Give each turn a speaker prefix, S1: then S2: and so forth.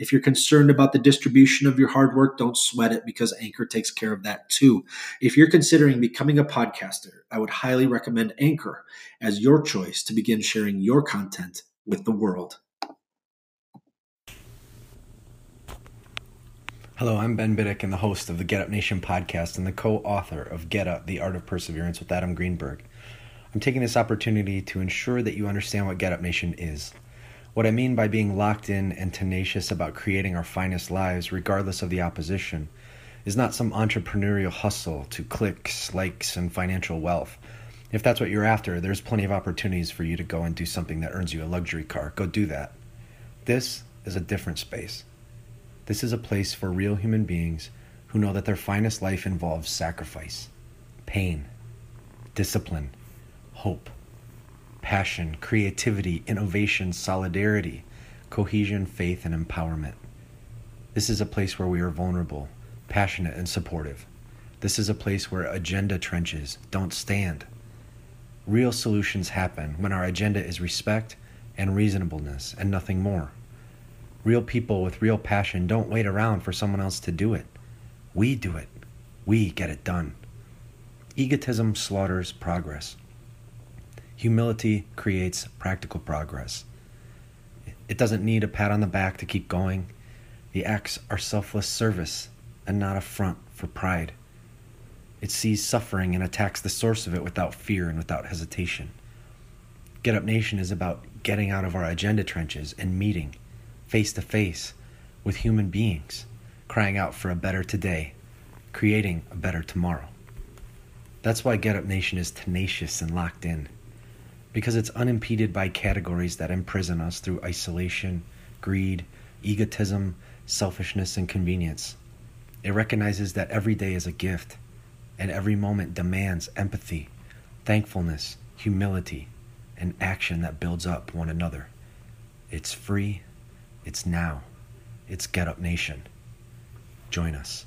S1: if you're concerned about the distribution of your hard work, don't sweat it because Anchor takes care of that too. If you're considering becoming a podcaster, I would highly recommend Anchor as your choice to begin sharing your content with the world.
S2: Hello, I'm Ben Biddick and the host of the Get Up Nation podcast and the co author of Get Up The Art of Perseverance with Adam Greenberg. I'm taking this opportunity to ensure that you understand what Get Up Nation is. What I mean by being locked in and tenacious about creating our finest lives, regardless of the opposition, is not some entrepreneurial hustle to clicks, likes, and financial wealth. If that's what you're after, there's plenty of opportunities for you to go and do something that earns you a luxury car. Go do that. This is a different space. This is a place for real human beings who know that their finest life involves sacrifice, pain, discipline, hope passion, creativity, innovation, solidarity, cohesion, faith, and empowerment. This is a place where we are vulnerable, passionate, and supportive. This is a place where agenda trenches don't stand. Real solutions happen when our agenda is respect and reasonableness and nothing more. Real people with real passion don't wait around for someone else to do it. We do it. We get it done. Egotism slaughters progress. Humility creates practical progress. It doesn't need a pat on the back to keep going. The acts are selfless service and not a front for pride. It sees suffering and attacks the source of it without fear and without hesitation. Get Up Nation is about getting out of our agenda trenches and meeting face to face with human beings, crying out for a better today, creating a better tomorrow. That's why Get Up Nation is tenacious and locked in because it's unimpeded by categories that imprison us through isolation, greed, egotism, selfishness, and convenience. It recognizes that every day is a gift, and every moment demands empathy, thankfulness, humility, and action that builds up one another. It's free, it's now, it's Get Up Nation. Join us.